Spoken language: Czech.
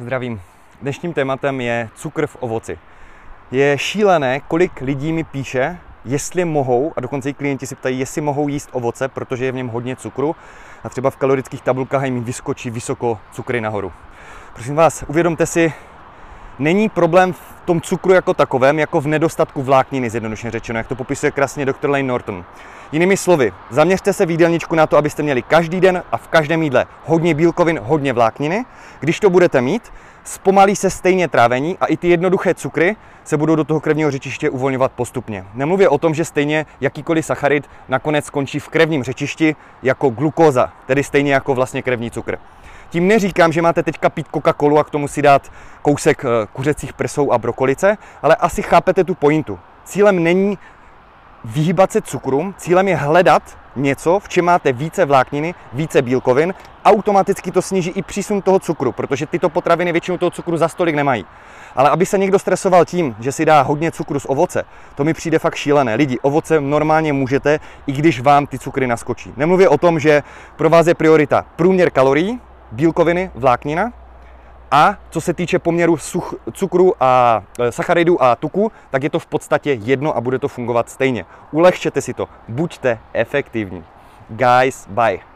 Zdravím. Dnešním tématem je cukr v ovoci. Je šílené, kolik lidí mi píše, jestli mohou, a dokonce i klienti si ptají, jestli mohou jíst ovoce, protože je v něm hodně cukru a třeba v kalorických tabulkách jim vyskočí vysoko cukry nahoru. Prosím vás, uvědomte si, není problém v tom cukru jako takovém, jako v nedostatku vlákniny, zjednodušeně řečeno, jak to popisuje krásně dr. Lane Norton. Jinými slovy, zaměřte se v na to, abyste měli každý den a v každém jídle hodně bílkovin, hodně vlákniny. Když to budete mít, zpomalí se stejně trávení a i ty jednoduché cukry se budou do toho krevního řečiště uvolňovat postupně. Nemluvě o tom, že stejně jakýkoliv sacharid nakonec skončí v krevním řečišti jako glukóza, tedy stejně jako vlastně krevní cukr. Tím neříkám, že máte teďka pít Coca-Colu a k tomu si dát kousek eh, kuřecích prsou a brokolice, ale asi chápete tu pointu. Cílem není vyhýbat se cukrům, cílem je hledat něco, v čem máte více vlákniny, více bílkovin, automaticky to sníží i přísun toho cukru, protože tyto potraviny většinou toho cukru za stolik nemají. Ale aby se někdo stresoval tím, že si dá hodně cukru z ovoce, to mi přijde fakt šílené. Lidi, ovoce normálně můžete, i když vám ty cukry naskočí. Nemluvě o tom, že pro vás je priorita průměr kalorií, bílkoviny, vláknina, a co se týče poměru such, cukru a e, sacharidů a tuku, tak je to v podstatě jedno a bude to fungovat stejně. Ulehčete si to, buďte efektivní. Guys, bye.